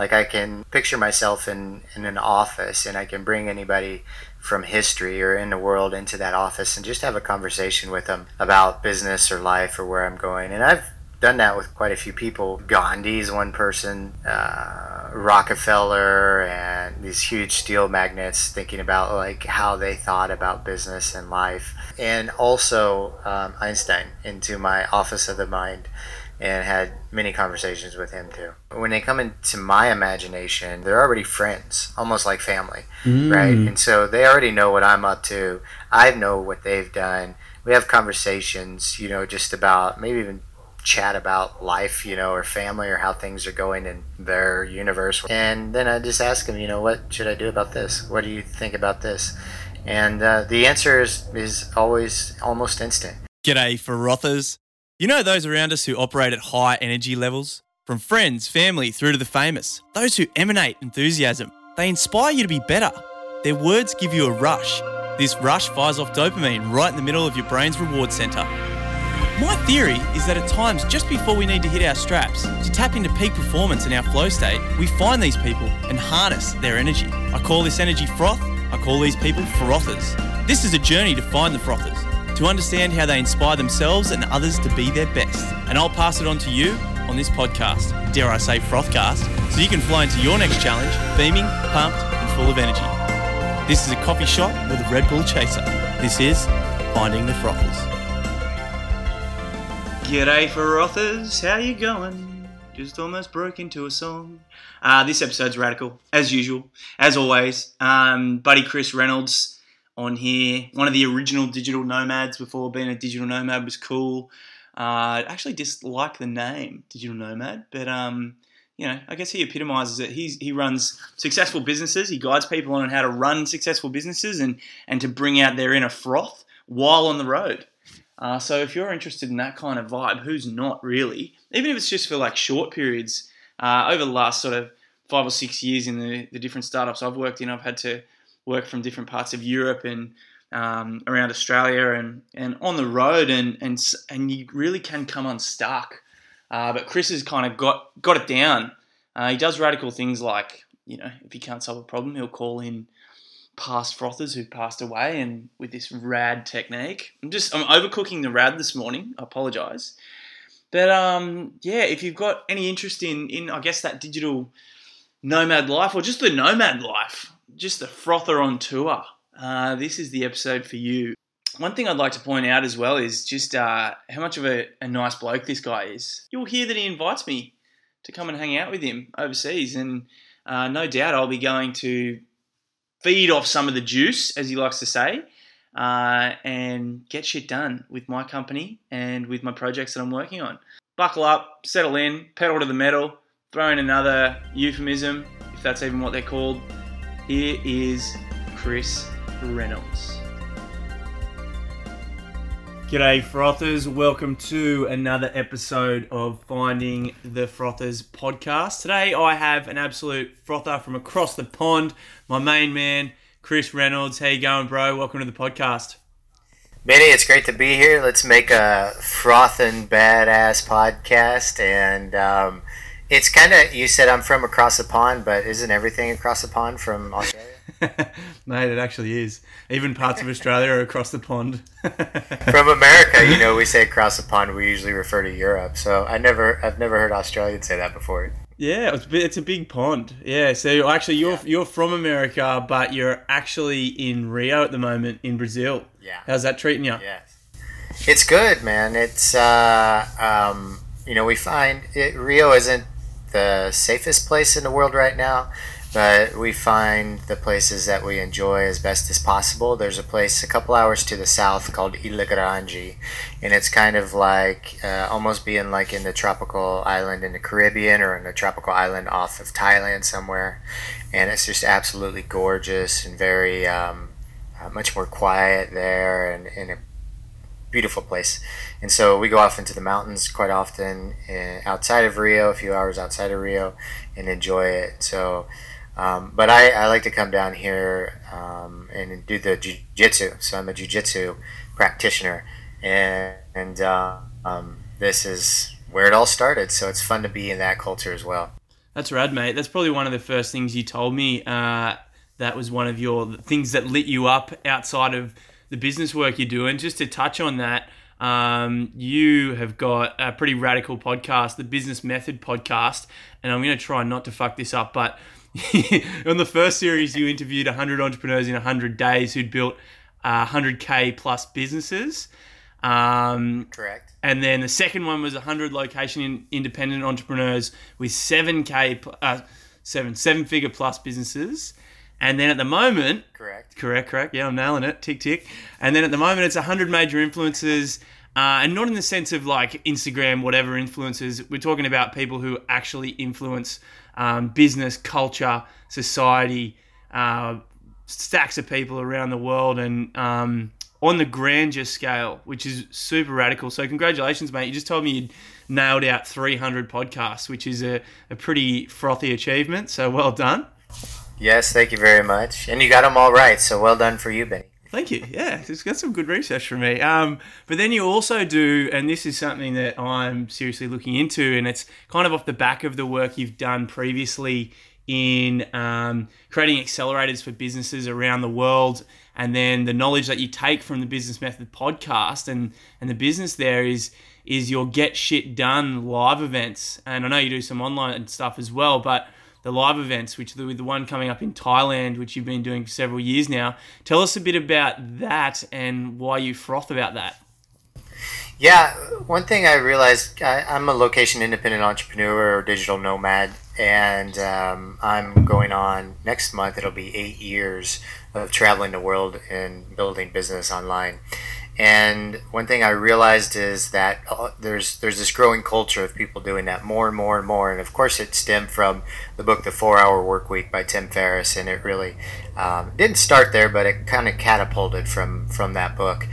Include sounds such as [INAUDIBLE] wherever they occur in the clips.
Like I can picture myself in, in an office and I can bring anybody from history or in the world into that office and just have a conversation with them about business or life or where I'm going. And I've done that with quite a few people. Gandhi's one person, uh, Rockefeller, and these huge steel magnates thinking about like how they thought about business and life, and also um, Einstein into my office of the mind. And had many conversations with him too. When they come into my imagination, they're already friends, almost like family, mm. right? And so they already know what I'm up to. I know what they've done. We have conversations, you know, just about maybe even chat about life, you know, or family or how things are going in their universe. And then I just ask them, you know, what should I do about this? What do you think about this? And uh, the answer is, is always almost instant. G'day, Frothers. You know those around us who operate at high energy levels? From friends, family, through to the famous. Those who emanate enthusiasm. They inspire you to be better. Their words give you a rush. This rush fires off dopamine right in the middle of your brain's reward center my theory is that at times, just before we need to hit our straps, to tap into peak performance in our flow state, we find these people and harness their energy. I call this energy froth, I call these people frothers. This is a journey to find the frothers, to understand how they inspire themselves and others to be their best. And I'll pass it on to you on this podcast, dare I say frothcast, so you can fly into your next challenge beaming, pumped, and full of energy. This is a coffee shop with a Red Bull chaser. This is Finding the Frothers. G'day, Frothers. How you going? Just almost broke into a song. Uh, this episode's radical, as usual, as always. Um, buddy Chris Reynolds on here, one of the original digital nomads before being a digital nomad was cool. Uh, I actually dislike the name digital nomad, but um, you know, I guess he epitomizes it. He's, he runs successful businesses. He guides people on how to run successful businesses and and to bring out their inner froth while on the road. Uh, so if you're interested in that kind of vibe, who's not really? Even if it's just for like short periods, uh, over the last sort of five or six years in the, the different startups I've worked in, I've had to work from different parts of Europe and um, around Australia and, and on the road, and, and and you really can come unstuck. Uh, but Chris has kind of got got it down. Uh, he does radical things like you know if he can't solve a problem, he'll call in past frothers who've passed away and with this rad technique. I'm just I'm overcooking the rad this morning. I apologize. But um yeah, if you've got any interest in in I guess that digital nomad life or just the nomad life, just the frother on tour, uh, this is the episode for you. One thing I'd like to point out as well is just uh, how much of a, a nice bloke this guy is. You'll hear that he invites me to come and hang out with him overseas, and uh, no doubt I'll be going to feed off some of the juice, as he likes to say, uh, and get shit done with my company and with my projects that I'm working on. Buckle up, settle in, pedal to the metal, throw in another euphemism, if that's even what they're called. Here is Chris Reynolds. G'day, Frothers. Welcome to another episode of Finding the Frothers podcast. Today I have an absolute frother from across the pond, my main man, Chris Reynolds. How you going, bro? Welcome to the podcast. Benny, it's great to be here. Let's make a frothing badass podcast. And um, it's kind of, you said I'm from across the pond, but isn't everything across the pond from Australia? [LAUGHS] Mate, it actually is. Even parts of Australia are across the pond. [LAUGHS] From America, you know, we say across the pond. We usually refer to Europe. So I never, I've never heard Australians say that before. Yeah, it's, it's a big pond. Yeah, so actually, you're yeah. you're from America, but you're actually in Rio at the moment in Brazil. Yeah, how's that treating you? Yeah, it's good, man. It's uh, um, you know, we find it, Rio isn't the safest place in the world right now but we find the places that we enjoy as best as possible. There's a place a couple hours to the south called Grande, and it's kind of like uh, almost being like in the tropical island in the Caribbean or in a tropical island off of Thailand somewhere, and it's just absolutely gorgeous and very um, uh, much more quiet there and, and beautiful place. And so we go off into the mountains quite often uh, outside of Rio, a few hours outside of Rio, and enjoy it. So um, but I, I like to come down here um, and do the jiu-jitsu. So I'm a jiu-jitsu practitioner, and, and uh, um, this is where it all started. So it's fun to be in that culture as well. That's rad, mate. That's probably one of the first things you told me. Uh, that was one of your things that lit you up outside of the business work you're doing. just to touch on that, um, you have got a pretty radical podcast, the Business Method podcast. And I'm going to try not to fuck this up, but [LAUGHS] on the first series, you interviewed 100 entrepreneurs in 100 days who'd built uh, 100K plus businesses. Um, Correct. And then the second one was 100 location in independent entrepreneurs with 7K, uh, seven, seven figure plus businesses. And then at the moment, correct, correct, correct. Yeah, I'm nailing it. Tick, tick. And then at the moment, it's 100 major influencers, uh, and not in the sense of like Instagram, whatever influencers. We're talking about people who actually influence um, business, culture, society, uh, stacks of people around the world, and um, on the grandeur scale, which is super radical. So congratulations, mate. You just told me you'd nailed out 300 podcasts, which is a, a pretty frothy achievement. So well done. Yes, thank you very much. And you got them all right, so well done for you, Benny. Thank you. Yeah, it's got some good research for me. Um, but then you also do, and this is something that I'm seriously looking into, and it's kind of off the back of the work you've done previously in um, creating accelerators for businesses around the world, and then the knowledge that you take from the Business Method podcast and and the business there is is your Get Shit Done live events, and I know you do some online stuff as well, but the live events, which with the one coming up in Thailand, which you've been doing for several years now. Tell us a bit about that and why you froth about that. Yeah, one thing I realized I, am a location independent entrepreneur or digital nomad, and um, I'm going on next month. It'll be eight years of traveling the world and building business online. And one thing I realized is that uh, there's there's this growing culture of people doing that more and more and more. And of course, it stemmed from the book The Four Hour Work Week by Tim Ferriss, and it really um, didn't start there, but it kind of catapulted from from that book.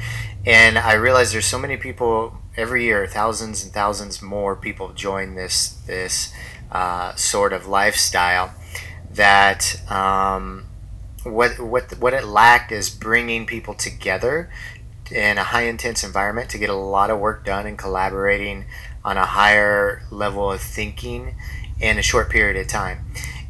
And I realized there's so many people every year, thousands and thousands more people join this this uh, sort of lifestyle that. Um, what what what it lacked is bringing people together in a high intense environment to get a lot of work done and collaborating on a higher level of thinking in a short period of time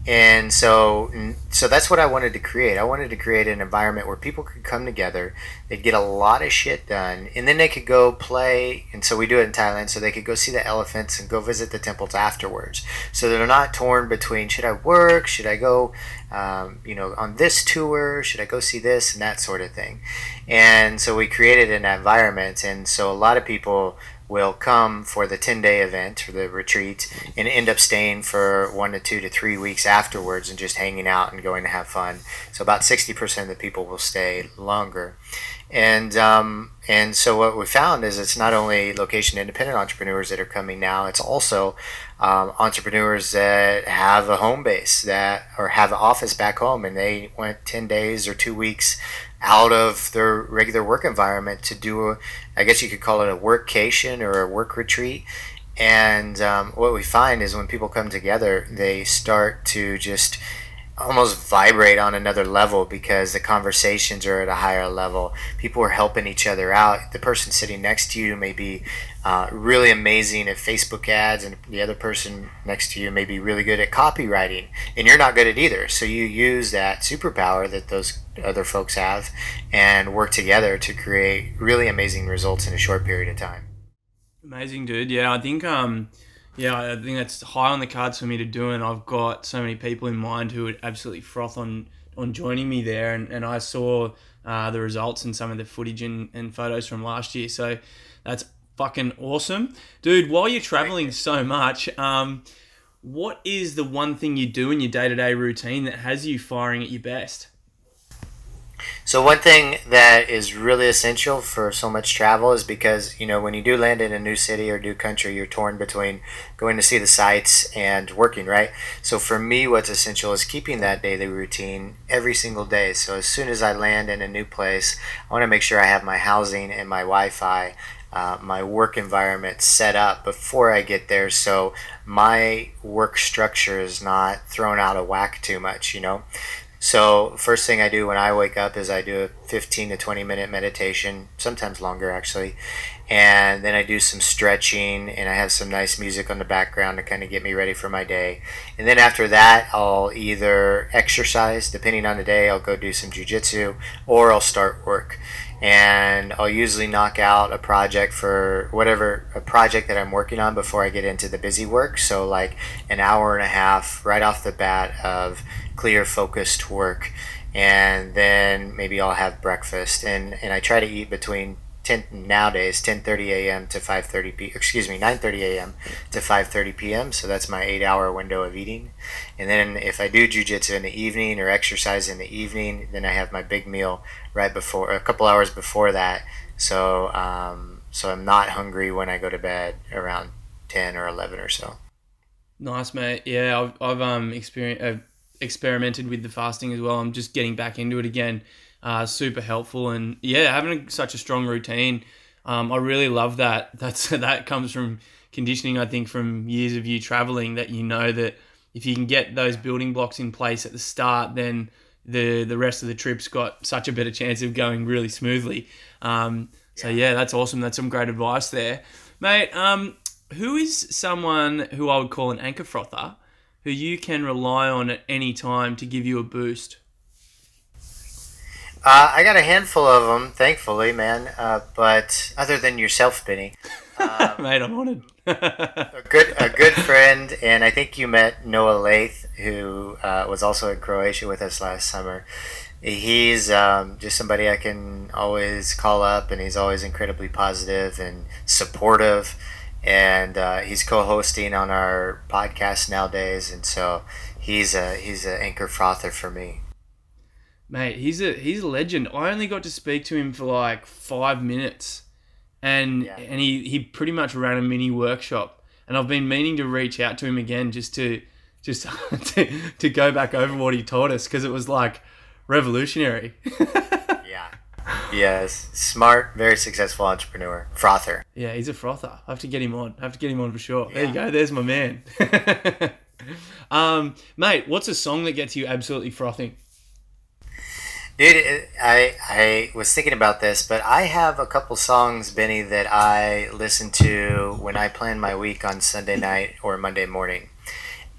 and so so that's what I wanted to create. I wanted to create an environment where people could come together, they'd get a lot of shit done, and then they could go play. And so we do it in Thailand, so they could go see the elephants and go visit the temples afterwards. So they're not torn between should I work, should I go, um, you know, on this tour, should I go see this and that sort of thing. And so we created an environment, and so a lot of people will come for the 10 day event or the retreat and end up staying for one to two to three weeks afterwards and just hanging out and going to have fun. So about 60% of the people will stay longer. And um, and so what we found is it's not only location independent entrepreneurs that are coming now, it's also um, entrepreneurs that have a home base that or have an office back home and they went 10 days or two weeks out of their regular work environment to do a, I guess you could call it a workcation or a work retreat. And um, what we find is when people come together, they start to just almost vibrate on another level because the conversations are at a higher level. People are helping each other out. The person sitting next to you may be uh, really amazing at Facebook ads, and the other person next to you may be really good at copywriting, and you're not good at either. So you use that superpower that those other folks have and work together to create really amazing results in a short period of time. Amazing, dude. Yeah, I think um, yeah, I think that's high on the cards for me to do, and I've got so many people in mind who would absolutely froth on on joining me there, and, and I saw uh, the results and some of the footage and, and photos from last year, so that's fucking awesome, dude. While you're traveling so much, um, what is the one thing you do in your day to day routine that has you firing at your best? So one thing that is really essential for so much travel is because you know when you do land in a new city or new country, you're torn between going to see the sights and working, right? So for me, what's essential is keeping that daily routine every single day. So as soon as I land in a new place, I want to make sure I have my housing and my Wi-Fi uh, my work environment set up before I get there so my work structure is not thrown out of whack too much, you know. So, first thing I do when I wake up is I do a 15 to 20 minute meditation, sometimes longer actually. And then I do some stretching and I have some nice music on the background to kind of get me ready for my day. And then after that, I'll either exercise, depending on the day, I'll go do some jujitsu or I'll start work and I'll usually knock out a project for whatever a project that I'm working on before I get into the busy work. So like an hour and a half right off the bat of clear focused work and then maybe I'll have breakfast and, and I try to eat between 10 nowadays 10:30 a.m. to 5:30 p. excuse me 9:30 a.m. to 5:30 p.m. So that's my 8-hour window of eating. And then if I do jujitsu in the evening or exercise in the evening, then I have my big meal right before a couple hours before that. So um, so I'm not hungry when I go to bed around 10 or 11 or so. Nice, mate. Yeah, I've, I've um experienced uh, experimented with the fasting as well. I'm just getting back into it again uh, super helpful. And yeah, having such a strong routine, um, I really love that. [LAUGHS] That's that comes from conditioning. I think from years of you traveling, that you know that if you can get those building blocks in place at the start, then the the rest of the trip's got such a better chance of going really smoothly. Um, so yeah, that's awesome. That's some great advice there, mate. Um, who is someone who I would call an anchor frother, who you can rely on at any time to give you a boost? Uh, I got a handful of them, thankfully, man. Uh, but other than yourself, Benny, [LAUGHS] um, mate, I'm [LAUGHS] a good, a good friend, and I think you met Noah Lath, who uh, was also in Croatia with us last summer. He's um, just somebody I can always call up, and he's always incredibly positive and supportive. And uh, he's co-hosting on our podcast nowadays, and so he's a he's an anchor frother for me. Mate, he's a he's a legend. I only got to speak to him for like five minutes, and yeah. and he he pretty much ran a mini workshop. And I've been meaning to reach out to him again just to just [LAUGHS] to, to go back over what he taught us because it was like revolutionary. [LAUGHS] yeah. Yes, smart, very successful entrepreneur, frother. Yeah, he's a frother. I have to get him on. I have to get him on for sure. Yeah. There you go. There's my man. [LAUGHS] um, mate, what's a song that gets you absolutely frothing? Dude, I I was thinking about this, but I have a couple songs, Benny, that I listen to when I plan my week on Sunday night or Monday morning,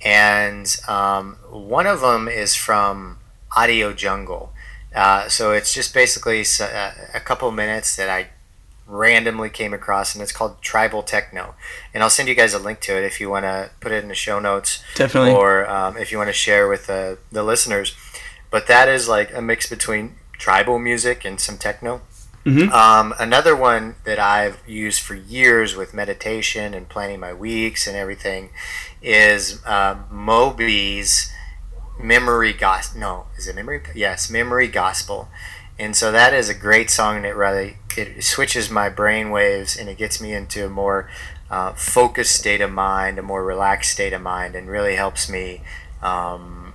and um, one of them is from Audio Jungle. Uh, so it's just basically a, a couple minutes that I randomly came across, and it's called Tribal Techno. And I'll send you guys a link to it if you want to put it in the show notes. Definitely. Or um, if you want to share with the, the listeners but that is like a mix between tribal music and some techno. Mm-hmm. Um, another one that I've used for years with meditation and planning my weeks and everything is uh, Moby's Memory Gospel. No, is it Memory? Yes, Memory Gospel. And so that is a great song, and it really it switches my brain waves and it gets me into a more uh, focused state of mind, a more relaxed state of mind, and really helps me um,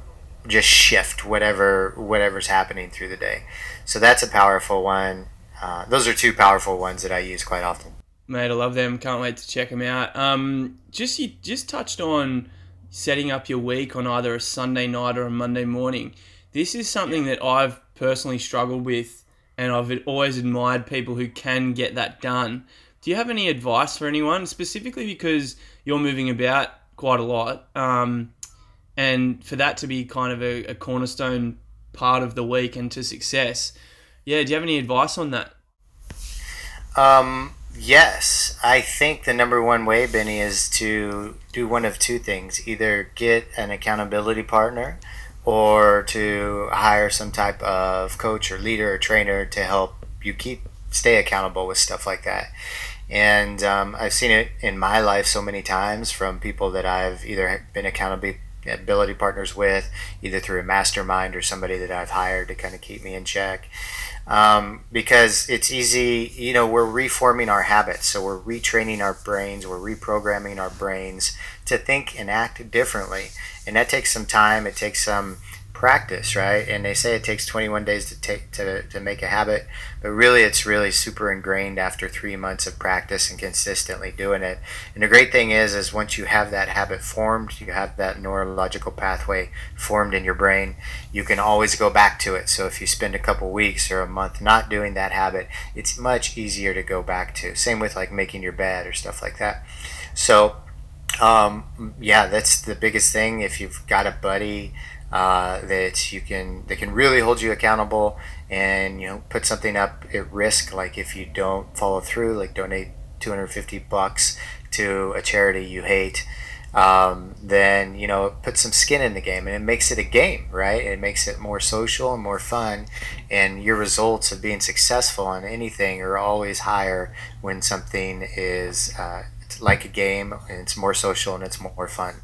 just shift whatever whatever's happening through the day. So that's a powerful one. Uh, those are two powerful ones that I use quite often. Mate, I love them. Can't wait to check them out. Um, just you just touched on setting up your week on either a Sunday night or a Monday morning. This is something that I've personally struggled with, and I've always admired people who can get that done. Do you have any advice for anyone, specifically because you're moving about quite a lot? Um, and for that to be kind of a, a cornerstone part of the week and to success. Yeah, do you have any advice on that? Um, yes, I think the number one way, Benny, is to do one of two things: either get an accountability partner, or to hire some type of coach or leader or trainer to help you keep stay accountable with stuff like that. And um, I've seen it in my life so many times from people that I've either been accountable ability partners with, either through a mastermind or somebody that I've hired to kind of keep me in check. Um, because it's easy, you know, we're reforming our habits. So we're retraining our brains, we're reprogramming our brains to think and act differently. And that takes some time, it takes some practice, right? And they say it takes 21 days to take to, to make a habit, but really it's really super ingrained after three months of practice and consistently doing it. And the great thing is, is once you have that habit formed, you have that neurological pathway formed in your brain, you can always go back to it. So if you spend a couple weeks or a month not doing that habit, it's much easier to go back to. Same with like making your bed or stuff like that. So um, yeah, that's the biggest thing. If you've got a buddy uh, that you can that can really hold you accountable and you know put something up at risk, like if you don't follow through, like donate 250 bucks to a charity you hate. Um, then you know put some skin in the game and it makes it a game right it makes it more social and more fun and your results of being successful on anything are always higher when something is uh, like a game and it's more social and it's more fun.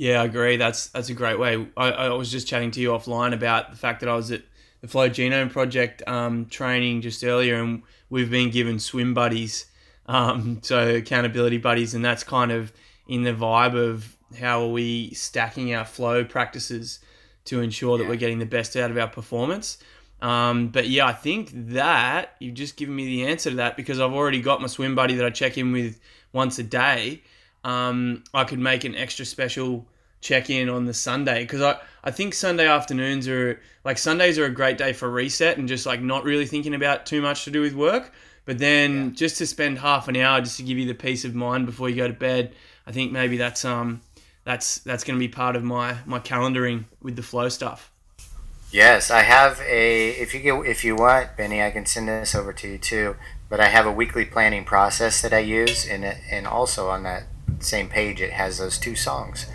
Yeah, I agree. That's that's a great way. I, I was just chatting to you offline about the fact that I was at the Flow Genome Project um, training just earlier, and we've been given swim buddies, um, [LAUGHS] so accountability buddies, and that's kind of in the vibe of how are we stacking our flow practices to ensure that yeah. we're getting the best out of our performance. Um, but yeah, I think that you've just given me the answer to that because I've already got my swim buddy that I check in with once a day, um, I could make an extra special check in on the Sunday because I, I think Sunday afternoons are like Sundays are a great day for reset and just like not really thinking about too much to do with work. But then yeah. just to spend half an hour just to give you the peace of mind before you go to bed, I think maybe that's um that's that's going to be part of my my calendaring with the flow stuff. Yes, I have a. If you get, if you want, Benny, I can send this over to you too but I have a weekly planning process that I use, and and also on that same page it has those two songs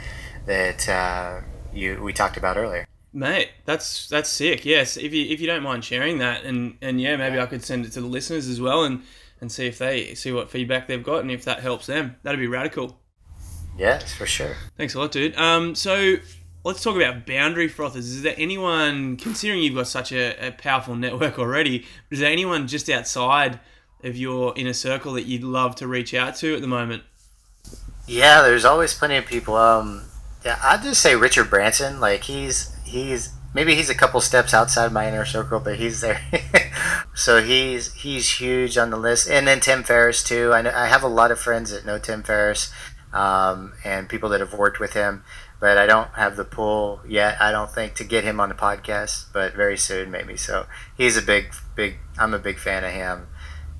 that uh, you we talked about earlier. Mate, that's that's sick. Yes, if you if you don't mind sharing that, and and yeah, maybe yeah. I could send it to the listeners as well, and and see if they see what feedback they've got, and if that helps them, that'd be radical. Yes, for sure. Thanks a lot, dude. Um, so let's talk about boundary frothers. Is there anyone, considering you've got such a, a powerful network already, is there anyone just outside? of your inner circle that you'd love to reach out to at the moment? Yeah, there's always plenty of people. Um, yeah, I'd just say Richard Branson. Like he's he's maybe he's a couple steps outside my inner circle, but he's there. [LAUGHS] so he's he's huge on the list. And then Tim Ferriss too. I know, I have a lot of friends that know Tim Ferriss, um, and people that have worked with him. But I don't have the pull yet. I don't think to get him on the podcast, but very soon maybe. So he's a big, big. I'm a big fan of him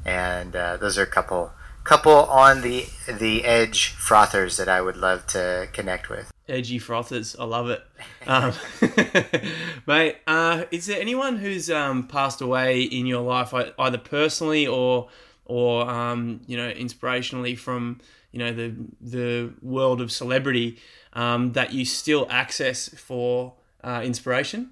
and uh, those are a couple couple on the the edge frothers that I would love to connect with. Edgy frothers, I love it, um, [LAUGHS] mate. Uh, is there anyone who's um, passed away in your life, either personally or or um, you know inspirationally from you know the the world of celebrity um, that you still access for uh, inspiration?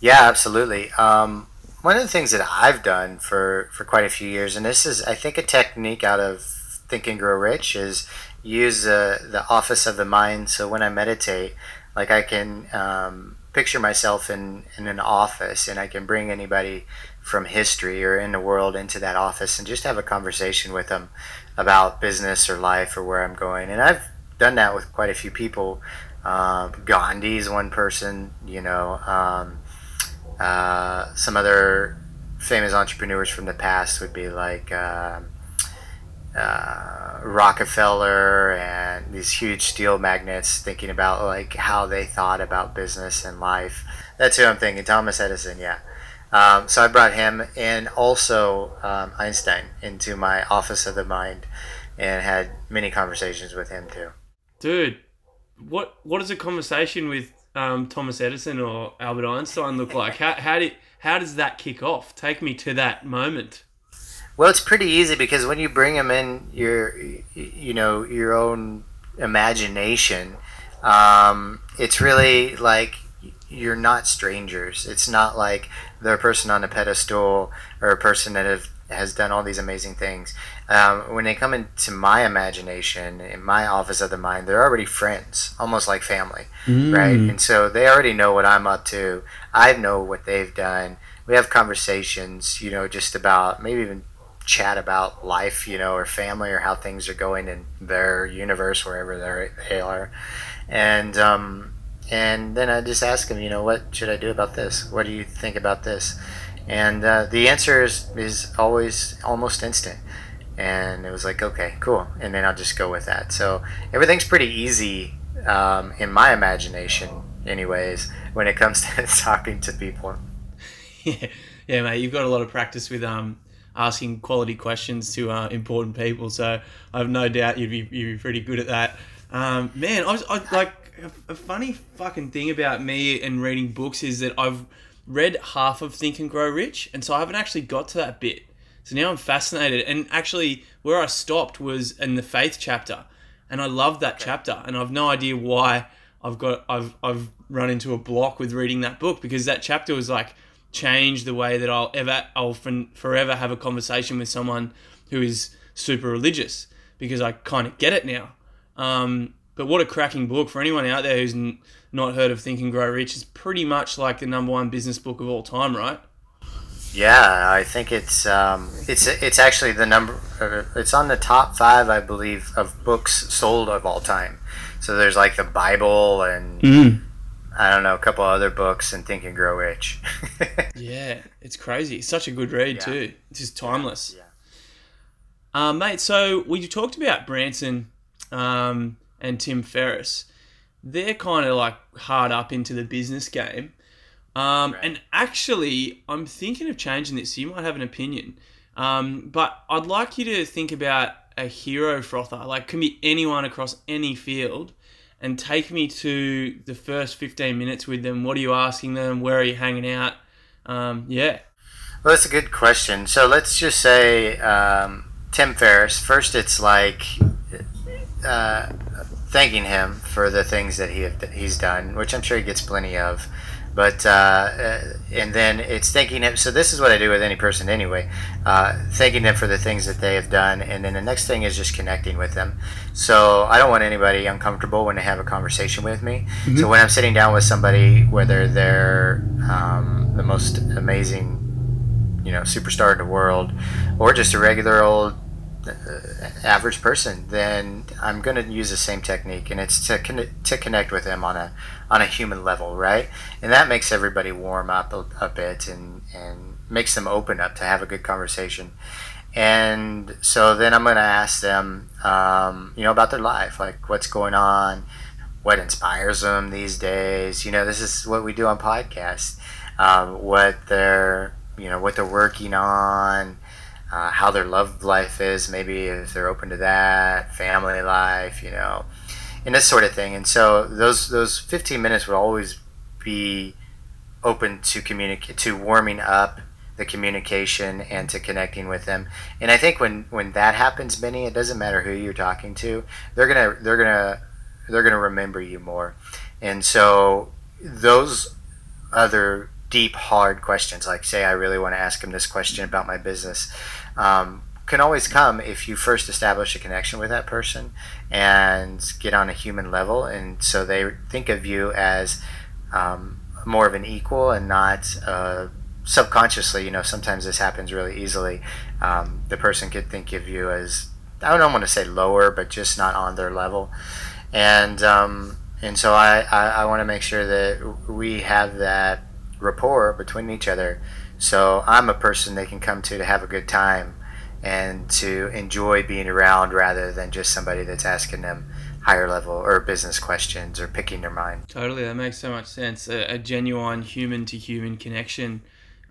Yeah, absolutely. Um, one of the things that I've done for, for quite a few years, and this is, I think, a technique out of Think and Grow Rich, is use uh, the office of the mind. So when I meditate, like I can um, picture myself in, in an office and I can bring anybody from history or in the world into that office and just have a conversation with them about business or life or where I'm going. And I've done that with quite a few people. Uh, Gandhi's one person, you know. Um, uh, some other famous entrepreneurs from the past would be like uh, uh, Rockefeller and these huge steel magnates thinking about like how they thought about business and life. That's who I'm thinking. Thomas Edison, yeah. Um, so I brought him and also um, Einstein into my office of the mind and had many conversations with him too. Dude, what what is a conversation with um, Thomas Edison or Albert Einstein look like? How, how, did, how does that kick off? Take me to that moment. Well, it's pretty easy because when you bring them in your, you know, your own imagination, um, it's really like you're not strangers. It's not like they're a person on a pedestal or a person that have, has done all these amazing things um, when they come into my imagination, in my office of the mind, they're already friends, almost like family, mm. right? And so they already know what I'm up to. I know what they've done. We have conversations, you know, just about maybe even chat about life, you know, or family or how things are going in their universe, wherever they are. And um, and then I just ask them, you know, what should I do about this? What do you think about this? And uh, the answer is, is always almost instant. And it was like, okay, cool. And then I'll just go with that. So everything's pretty easy um, in my imagination, anyways, when it comes [LAUGHS] to talking to people. [LAUGHS] Yeah, yeah, mate. You've got a lot of practice with um, asking quality questions to uh, important people. So I have no doubt you'd be you'd be pretty good at that. Um, man, I was I, like a funny fucking thing about me and reading books is that I've read half of Think and Grow Rich, and so I haven't actually got to that bit. So now I'm fascinated. And actually, where I stopped was in the faith chapter, and I love that okay. chapter. And I've no idea why I've got I've I've run into a block with reading that book because that chapter was like change the way that I'll ever I'll forever have a conversation with someone who is super religious because I kind of get it now. Um, but what a cracking book for anyone out there who's not heard of Think and Grow Rich. is pretty much like the number one business book of all time, right? Yeah, I think it's um, it's it's actually the number. Uh, it's on the top five, I believe, of books sold of all time. So there's like the Bible and mm. I don't know a couple other books and Think and Grow Rich. [LAUGHS] yeah, it's crazy. It's such a good read yeah. too. It's just timeless. Yeah. yeah. Um, mate, so we talked about Branson um, and Tim Ferriss. They're kind of like hard up into the business game. Um, right. And actually, I'm thinking of changing this, so you might have an opinion. Um, but I'd like you to think about a hero frother, like can be anyone across any field, and take me to the first 15 minutes with them. What are you asking them? Where are you hanging out? Um, yeah. Well, that's a good question. So let's just say um, Tim Ferriss. First, it's like uh, thanking him for the things that he have, he's done, which I'm sure he gets plenty of. But uh, uh, and then it's thanking him. So this is what I do with any person anyway, uh, thanking them for the things that they have done, and then the next thing is just connecting with them. So I don't want anybody uncomfortable when they have a conversation with me. Mm-hmm. So when I'm sitting down with somebody, whether they're um, the most amazing, you know, superstar in the world, or just a regular old average person, then I'm going to use the same technique, and it's to con- to connect with them on a on a human level, right? And that makes everybody warm up a, a bit and and makes them open up to have a good conversation. And so then I'm going to ask them, um, you know, about their life, like what's going on, what inspires them these days. You know, this is what we do on podcasts. Um, what they're you know what they're working on uh, how their love life is, maybe if they're open to that, family life, you know, and this sort of thing. And so those those 15 minutes would always be open to communicate to warming up the communication and to connecting with them. And I think when when that happens, Benny, it doesn't matter who you're talking to, they're gonna they're gonna they're gonna remember you more. And so those other deep, hard questions, like say I really want to ask him this question about my business, um, can always come if you first establish a connection with that person and get on a human level, and so they think of you as um, more of an equal and not uh, subconsciously. You know, sometimes this happens really easily. Um, the person could think of you as I don't want to say lower, but just not on their level, and um, and so I, I, I want to make sure that we have that rapport between each other so I'm a person they can come to to have a good time and to enjoy being around rather than just somebody that's asking them higher level or business questions or picking their mind. Totally, that makes so much sense. A, a genuine human to human connection.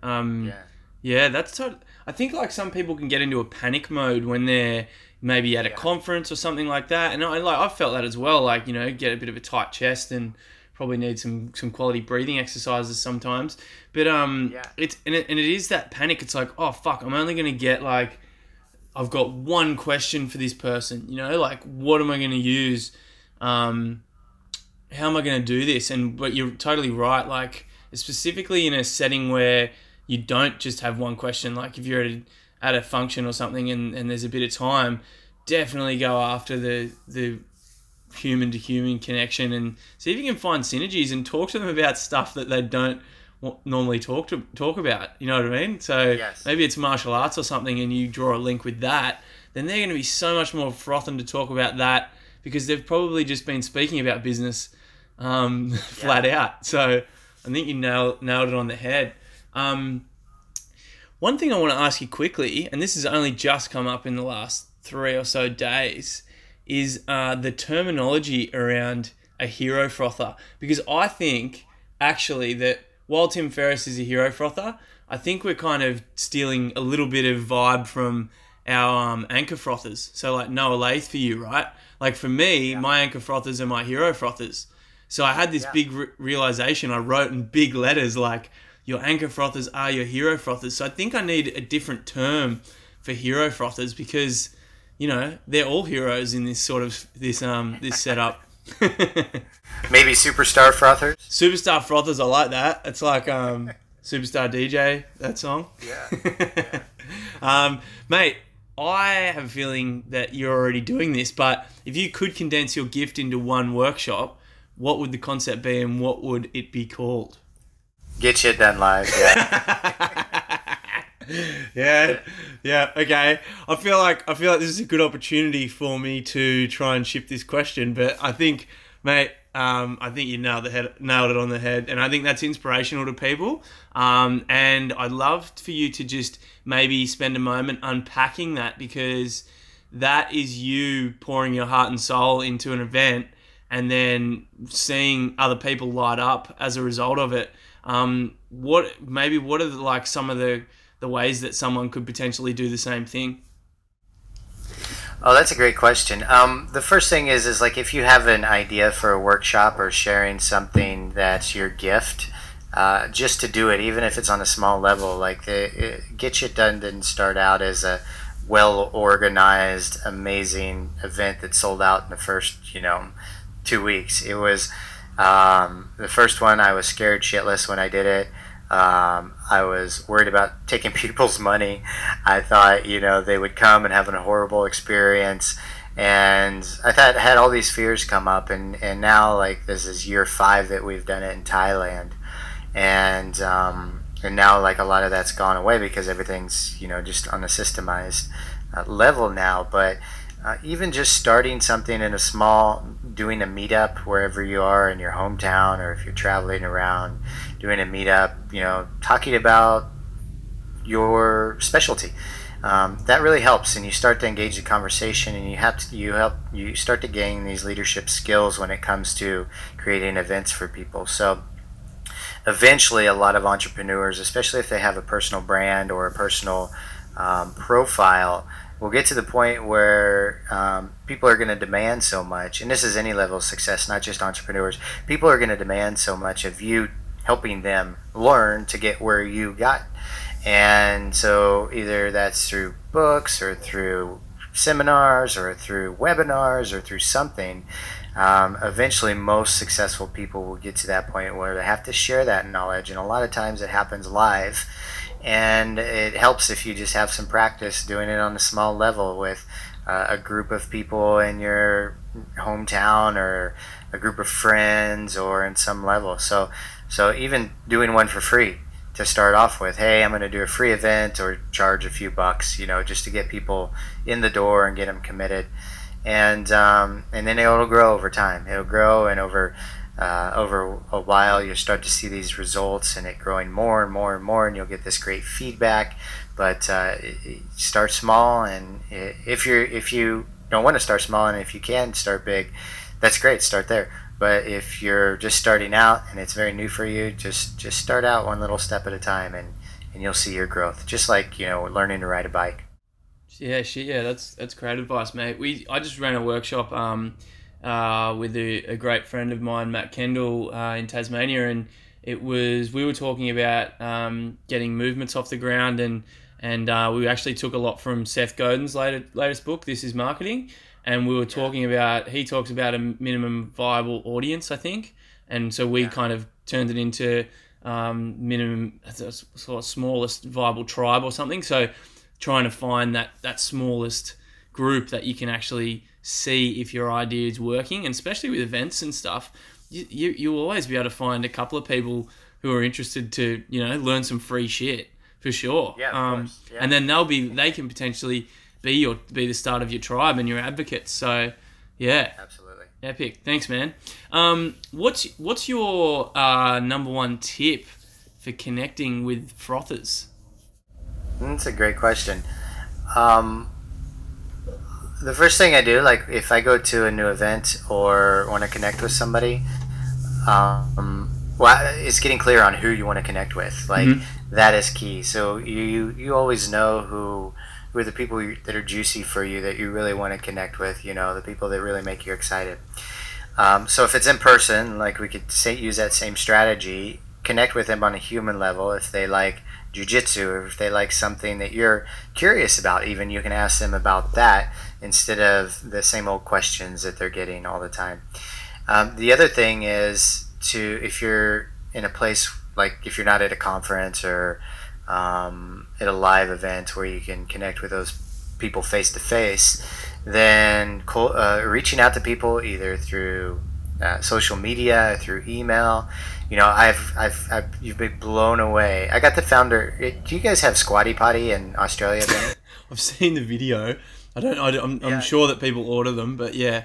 Um, yeah. Yeah, that's. Tot- I think like some people can get into a panic mode when they're maybe at a yeah. conference or something like that, and I like I've felt that as well. Like you know, get a bit of a tight chest and probably need some some quality breathing exercises sometimes. But um, yeah. it's and it, and it is that panic. It's like, oh fuck, I'm only gonna get like, I've got one question for this person. You know, like what am I gonna use? Um, how am I gonna do this? And but you're totally right. Like specifically in a setting where you don't just have one question. Like if you're at a, at a function or something and, and there's a bit of time, definitely go after the the human to human connection and see if you can find synergies and talk to them about stuff that they don't normally talk to talk about. You know what I mean? So yes. maybe it's martial arts or something, and you draw a link with that. Then they're going to be so much more frothing to talk about that because they've probably just been speaking about business um, [LAUGHS] flat out. So I think you nailed, nailed it on the head. Um, one thing I want to ask you quickly, and this has only just come up in the last three or so days, is uh, the terminology around a hero frother. Because I think actually that while Tim Ferriss is a hero frother, I think we're kind of stealing a little bit of vibe from our um, anchor frothers. So like Noah Lath for you, right? Like for me, yeah. my anchor frothers are my hero frothers. So I had this yeah. big re- realization. I wrote in big letters like, "Your anchor frothers are your hero frothers." So I think I need a different term for hero frothers because, you know, they're all heroes in this sort of this um this setup. [LAUGHS] Maybe superstar frothers. Superstar frothers, I like that. It's like um, superstar DJ that song. Yeah. [LAUGHS] yeah. um, mate, I have a feeling that you're already doing this, but if you could condense your gift into one workshop, what would the concept be and what would it be called? Get shit done live, yeah. [LAUGHS] [LAUGHS] yeah, yeah, okay. I feel like I feel like this is a good opportunity for me to try and shift this question, but I think, mate, um, I think you nailed the head, nailed it on the head, and I think that's inspirational to people. Um, and I'd love for you to just maybe spend a moment unpacking that because that is you pouring your heart and soul into an event and then seeing other people light up as a result of it. Um, what maybe what are the, like some of the the ways that someone could potentially do the same thing? Oh, that's a great question. Um, the first thing is, is like if you have an idea for a workshop or sharing something that's your gift, uh, just to do it, even if it's on a small level. Like the it, Get Shit Done didn't start out as a well organized, amazing event that sold out in the first, you know, two weeks. It was um, the first one. I was scared shitless when I did it. Um, I was worried about [LAUGHS] taking people's money. I thought, you know, they would come and have a horrible experience. And I thought had all these fears come up, and, and now like this is year five that we've done it in Thailand, and um, and now like a lot of that's gone away because everything's you know just on a systemized uh, level now. But uh, even just starting something in a small, doing a meetup wherever you are in your hometown, or if you're traveling around, doing a meetup, you know, talking about your specialty. Um, that really helps, and you start to engage the conversation, and you have to you help you start to gain these leadership skills when it comes to creating events for people. So eventually, a lot of entrepreneurs, especially if they have a personal brand or a personal um, profile, we'll get to the point where um, people are going to demand so much, and this is any level of success, not just entrepreneurs. People are going to demand so much of you helping them learn to get where you got. And so either that's through books or through seminars or through webinars or through something. Um, eventually, most successful people will get to that point where they have to share that knowledge, and a lot of times it happens live and it helps if you just have some practice doing it on a small level with uh, a group of people in your hometown or a group of friends or in some level. So so even doing one for free to start off with hey i'm going to do a free event or charge a few bucks you know just to get people in the door and get them committed. And um, and then it'll grow over time. It'll grow and over uh, over a while you'll start to see these results and it growing more and more and more and you'll get this great feedback. But uh, start small and if you're if you don't want to start small and if you can start big that's great start there. But if you're just starting out and it's very new for you just just start out one little step at a time and and you'll see your growth just like you know learning to ride a bike. Yeah shit yeah that's that's great advice mate. We i just ran a workshop um uh, with a, a, great friend of mine, Matt Kendall, uh, in Tasmania, and it was we were talking about um, getting movements off the ground, and and uh, we actually took a lot from Seth Godin's later, latest book, This Is Marketing, and we were talking about he talks about a minimum viable audience, I think, and so we yeah. kind of turned it into um, minimum sort of smallest viable tribe or something. So trying to find that that smallest group that you can actually see if your idea is working, and especially with events and stuff, you, you you'll always be able to find a couple of people who are interested to you know learn some free shit for sure. Yeah, um, yeah. And then they'll be they can potentially be your be the start of your tribe and your advocates. So yeah, absolutely. Epic. Thanks, man. Um, what's what's your uh, number one tip for connecting with frothers? That's a great question. Um, the first thing I do, like if I go to a new event or want to connect with somebody, um, well, it's getting clear on who you want to connect with. Like Mm-hmm. that is key. So you you always know who who are the people that are juicy for you that you really want to connect with. You know, the people that really make you excited. Um, so if it's in person, like we could say, use that same strategy, connect with them on a human level. If they like jujitsu, or if they like something that you're curious about, even you can ask them about that instead of the same old questions that they're getting all the time. Um, the other thing is to if you're in a place like if you're not at a conference or um, at a live event where you can connect with those people face to face, then uh, reaching out to people either through uh, social media, or through email. You know, I've, I've, I've you've been blown away. I got the founder. Do you guys have Squatty Potty in Australia? [LAUGHS] I've seen the video. I don't. I, am I'm Yeah. sure that people order them, but yeah.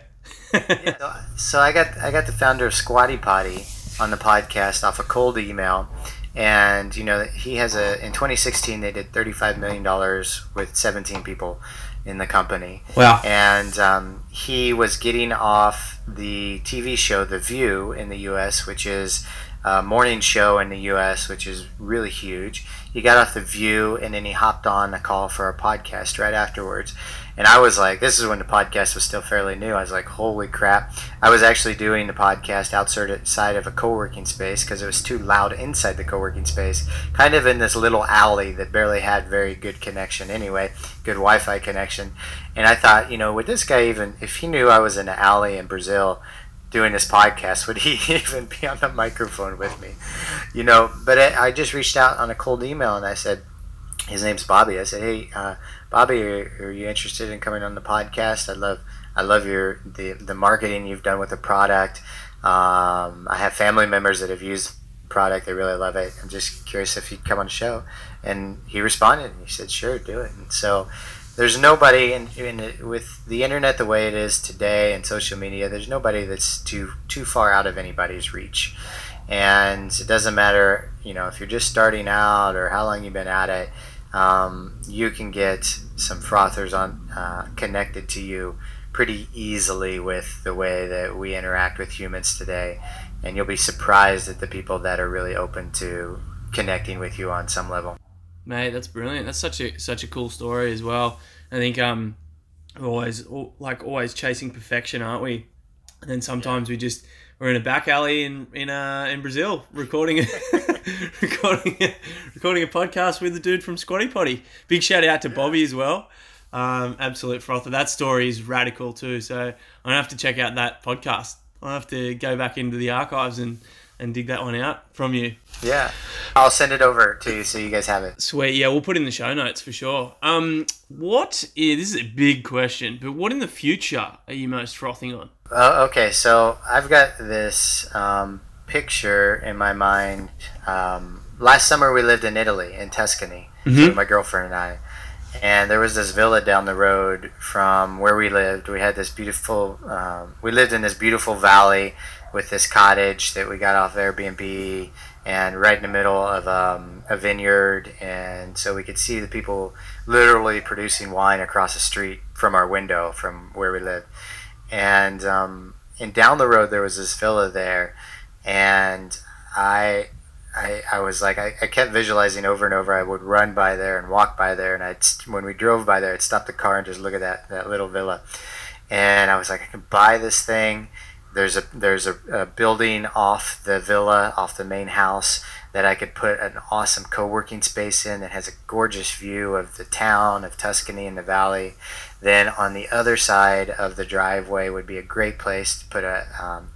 so, so I got I got the founder of Squatty Potty on the podcast off a cold email, and you know he has a in 2016 they did 35 million dollars with 17 people in the company, Wow. and um, he was getting off the TV show The View in the U.S., which is a morning show in the U.S., which is really huge. He got off The View and then he hopped on a call for a podcast right afterwards. And I was like, this is when the podcast was still fairly new. I was like, holy crap. I was actually doing the podcast outside of a co working space because it was too loud inside the co working space, kind of in this little alley that barely had very good connection anyway, good Wi Fi connection. And I thought, you know, would this guy even, if he knew I was in an alley in Brazil doing this podcast, would [LAUGHS] he even be on the microphone with me? You know, but I, just reached out on a cold email and I said, his name's Bobby. I said, hey, uh, Bobby, are, are you interested in coming on the podcast? I love, I love your the the marketing you've done with the product. Um, I have family members that have used the product; they really love it. I'm just curious if you'd come on the show. And he responded. and He said, "Sure, do it." And so, there's nobody in, in with the internet the way it is today and social media. There's nobody that's too too far out of anybody's reach. And it doesn't matter, you know, if you're just starting out or how long you've been at it um, you can get some frothers on uh, connected to you pretty easily with the way that we interact with humans today, and you'll be surprised at the people that are really open to connecting with you on some level. Mate, that's brilliant. That's such a such a cool story as well. I think um, we're always like always chasing perfection, aren't we? And then sometimes we just we're in a back alley in in uh, in Brazil recording [LAUGHS] recording a, recording a podcast with the dude from Squatty Potty. Big shout out to Bobby as well. Um, absolute frother. That story is radical too. So I'm gonna have to check out that podcast. I'll have to go back into the archives and and dig that one out from you. Yeah, I'll send it over to you so you guys have it. Sweet. Yeah, we'll put it in the show notes for sure. Um, what? Yeah, this is a big question, but what in the future are you most frothing on? Uh, okay, so I've got this um, picture in my mind. Um, last summer we lived in Italy, in Tuscany, Mhm. my girlfriend and I. And there was this villa down the road from where we lived. We had this beautiful, um, we lived in this beautiful valley with this cottage that we got off of Airbnb and right in the middle of um, a vineyard. And so we could see the people literally producing wine across the street from our window from where we lived and um, and down the road there was this villa there, and I. I, I was like I, I kept visualizing over and over I would run by there and walk by there and I'd when we drove by there I'd stop the car and just look at that, that little villa and I was like I can buy this thing there's a there's a, a building off the villa off the main house that I could put an awesome co-working space in that has a gorgeous view of the town of Tuscany and the valley then on the other side of the driveway would be a great place to put a um,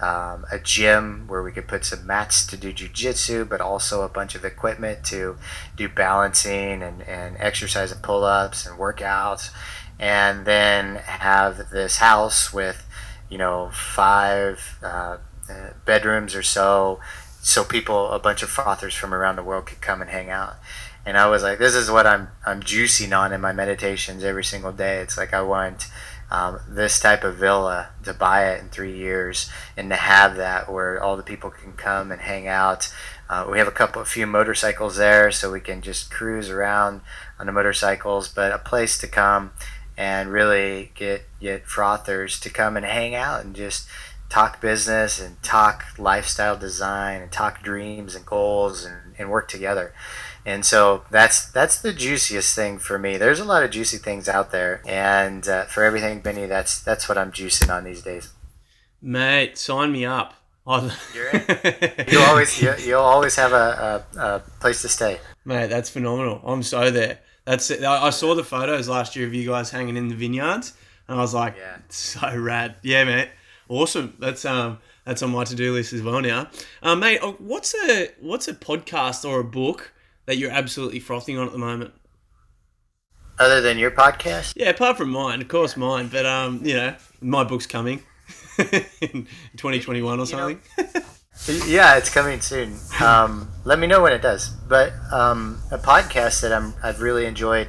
um, a gym where we could put some mats to do jujitsu, but also a bunch of equipment to do balancing and, and exercise and pull ups and workouts. And then have this house with, you know, five uh, uh, bedrooms or so, so people, a bunch of authors from around the world could come and hang out and I was like, this is what I'm I'm juicing on in my meditations every single day. It's like I want um, this type of villa to buy it in three years and to have that where all the people can come and hang out. Uh, we have a couple, a few motorcycles there, so we can just cruise around on the motorcycles. But a place to come and really get get frothers to come and hang out and just talk business and talk lifestyle design and talk dreams and goals and, and work together. And so that's that's the juiciest thing for me. There's a lot of juicy things out there, and uh, for everything, Benny, that's that's what I'm juicing on these days. Mate, sign me up. [LAUGHS] You're in. you always you, you'll always have a, a, a, place to stay. Mate, that's phenomenal. I'm so there. That's it. I saw the photos last year of you guys hanging in the vineyards, and I was like, yeah. [LAUGHS] so rad. Yeah, mate. Awesome. That's um that's on my to do list as well now. Um, mate, oh, what's a what's a podcast or a book that you're absolutely frothing on at the moment? Other than your podcast? Yeah, apart from mine, of course, mine. But um, you know, my book's coming [LAUGHS] in 2021 or something. [LAUGHS] yeah, it's coming soon. Um, let me know when it does. But um, a podcast that I'm I've really enjoyed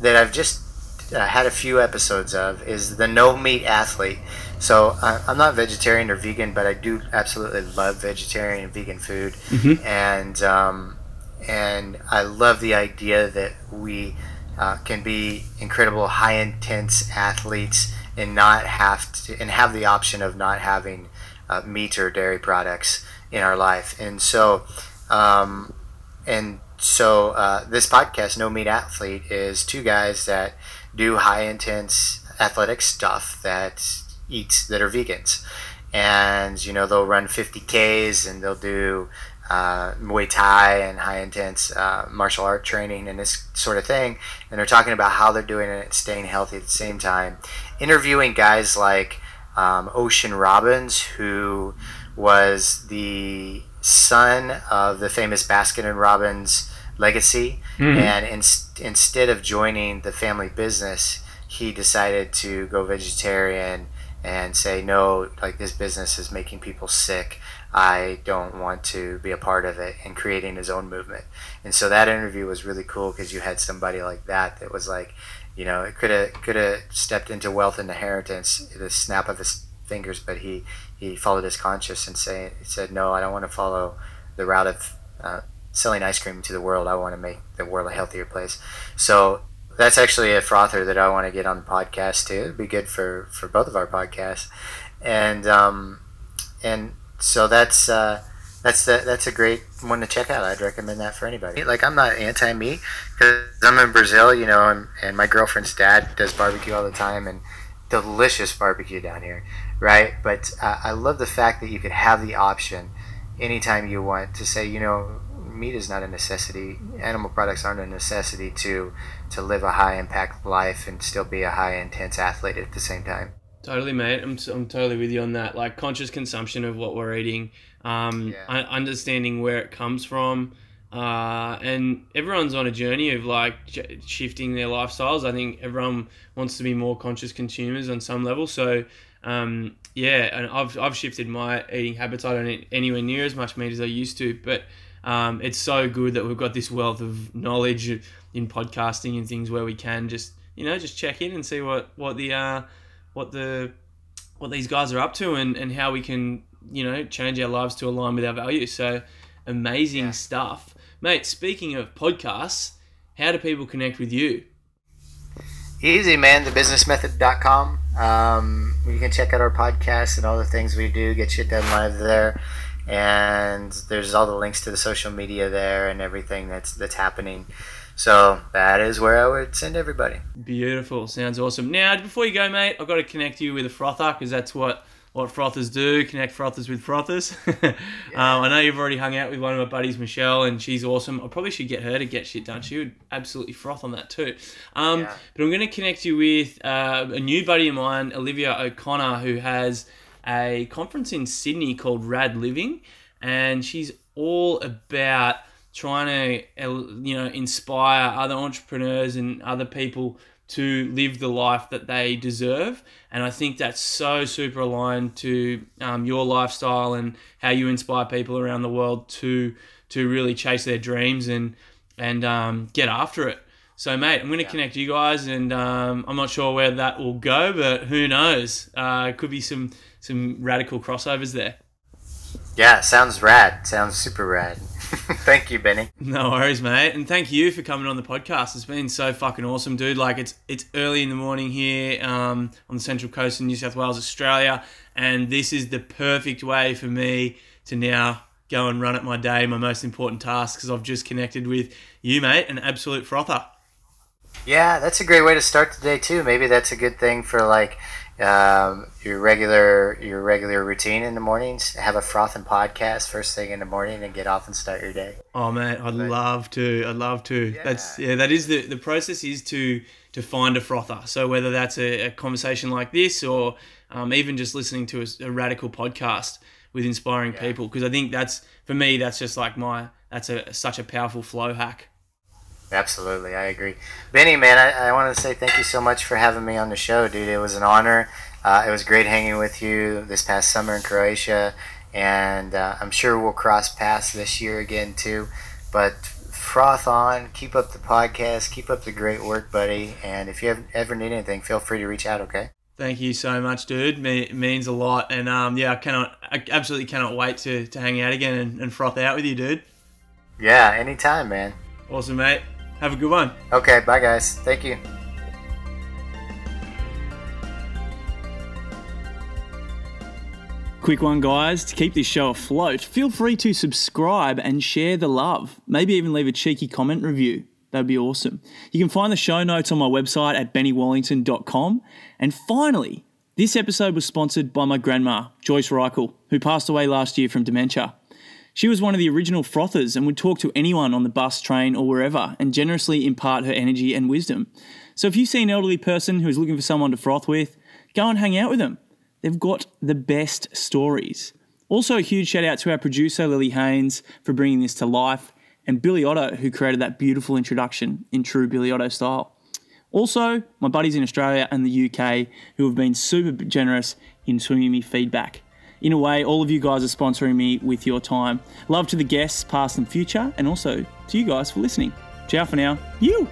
that I've just uh, had a few episodes of is the No Meat Athlete. So uh, I'm not vegetarian or vegan, but I do absolutely love vegetarian and vegan food, mm-hmm. and um, and I love the idea that we uh, can be incredible high intense athletes and not have to and have the option of not having uh, meat or dairy products in our life and so um, and so uh, this podcast no meat athlete is two guys that do high intense athletic stuff that eats that are vegans and you know they'll run 50ks and they'll do uh, Muay Thai and high intense uh, martial art training and this sort of thing. And they're talking about how they're doing it, staying healthy at the same time. Interviewing guys like um, Ocean Robbins, who was the son of the famous Baskin and Robbins legacy. Mm-hmm. And in, instead of joining the family business, he decided to go vegetarian and say, no, like this business is making people sick. I don't want to be a part of it and creating his own movement. And so that interview was really cool because you had somebody like that that was like, you know, it could have could have stepped into wealth and inheritance the snap of his fingers, but he he followed his conscience and say said, no, I don't want to follow the route of uh, selling ice cream to the world. I want to make the world a healthier place. So that's actually a frother that I want to get on the podcast too. It'd be good for for both of our podcasts, and um, and so that's uh, that's the, that's a great one to check out. I'd recommend that for anybody. Like I'm not anti meat because I'm in Brazil, you know, and, and my girlfriend's dad does barbecue all the time and delicious barbecue down here, right? But uh, I love the fact that you could have the option anytime you want to say, you know, meat is not a necessity. Animal products aren't a necessity to to live a high impact life and still be a high intense athlete at the same time. Totally, mate. I'm, I'm totally with you on that. Like conscious consumption of what we're eating, um, yeah. understanding where it comes from, uh, and everyone's on a journey of like shifting their lifestyles. I think everyone wants to be more conscious consumers on some level. So, um, yeah, and I've, I've shifted my eating habits. I don't eat anywhere near as much meat as I used to, but um, it's so good that we've got this wealth of knowledge in podcasting and things where we can just you know just check in and see what what the uh, what the what these guys are up to and, and how we can you know change our lives to align with our values. So amazing yeah. stuff, mate. Speaking of podcasts, how do people connect with you? Easy, man. Thebusinessmethod.com. Um, you can check out our podcast and all the things we do. Get shit done live there and there's all the links to the social media there and everything that's that's happening. So that is where I would send everybody. Beautiful, sounds awesome. Now, before you go, mate, I've got to connect you with a frother because that's what what frothers do connect frothers with frothers. yeah. [LAUGHS] um, I know you've already hung out with one of my buddies, Michelle, and she's awesome. I probably should get her to get shit done. She would absolutely froth on that too. Um, yeah. But I'm going to connect you with uh, a new buddy of mine, Olivia O'Connor, who has a conference in Sydney called Rad Living, and she's all about trying to you know inspire other entrepreneurs and other people to live the life that they deserve. And I think that's so super aligned to um, your lifestyle and how you inspire people around the world to to really chase their dreams and and um, get after it. So, mate, I'm going to connect you guys, and um, I'm not sure where that will go, but who knows? Uh, could be some some radical crossovers there. Yeah, sounds rad. Sounds super rad. Thank you, Benny. [LAUGHS] No worries, mate, and thank you for coming on the podcast. It's been so fucking awesome, dude. Like it's it's early in the morning here um, on the central coast of New South Wales, Australia, and this is the perfect way for me to now go and run at my day, my most important task, because I've just connected with you, mate, an absolute frother. Yeah, that's a great way to start the day too. Maybe that's a good thing for like um, your regular your regular routine in the mornings. Have a frothing podcast first thing in the morning and get off and start your day. Oh man, I'd but, love to. I'd love to. Yeah. That's yeah. That is the the process is to to find a frother. So whether that's a, a conversation like this or um, even just listening to a, a radical podcast with inspiring yeah. people, because I think that's for me that's just like my that's a such a powerful flow hack. Absolutely, I agree. Benny, man, I, I want to say thank you so much for having me on the show, dude. It was an honor. Uh, it was great hanging with you this past summer in Croatia, and uh, I'm sure we'll cross paths this year again too. But froth on, keep up the podcast, keep up the great work, buddy. And if you ever need anything, feel free to reach out. Okay. Thank you so much, dude. It means a lot, and um, yeah, I cannot, I absolutely cannot wait to, to hang out again and, and froth out with you, dude. Yeah, anytime, man. Awesome, mate. Have a good one. Okay, bye guys. Thank you. Quick one, guys, to keep this show afloat, feel free to subscribe and share the love. Maybe even leave a cheeky comment review. That'd be awesome. You can find the show notes on my website at bennywallington.com. And finally, this episode was sponsored by my grandma, Joyce Reichel, who passed away last year from dementia. She was one of the original frothers and would talk to anyone on the bus, train, or wherever and generously impart her energy and wisdom. So if you see an elderly person who is looking for someone to froth with, go and hang out with them. They've got the best stories. Also, a huge shout out to our producer, Lily Haynes, for bringing this to life, and Billy Otto, who created that beautiful introduction in true Billy Otto style. Also, my buddies in Australia and the UK who have been super generous in swinging me feedback. In a way, all of you guys are sponsoring me with your time. Love to the guests, past and future, and also to you guys for listening. Ciao for now. You!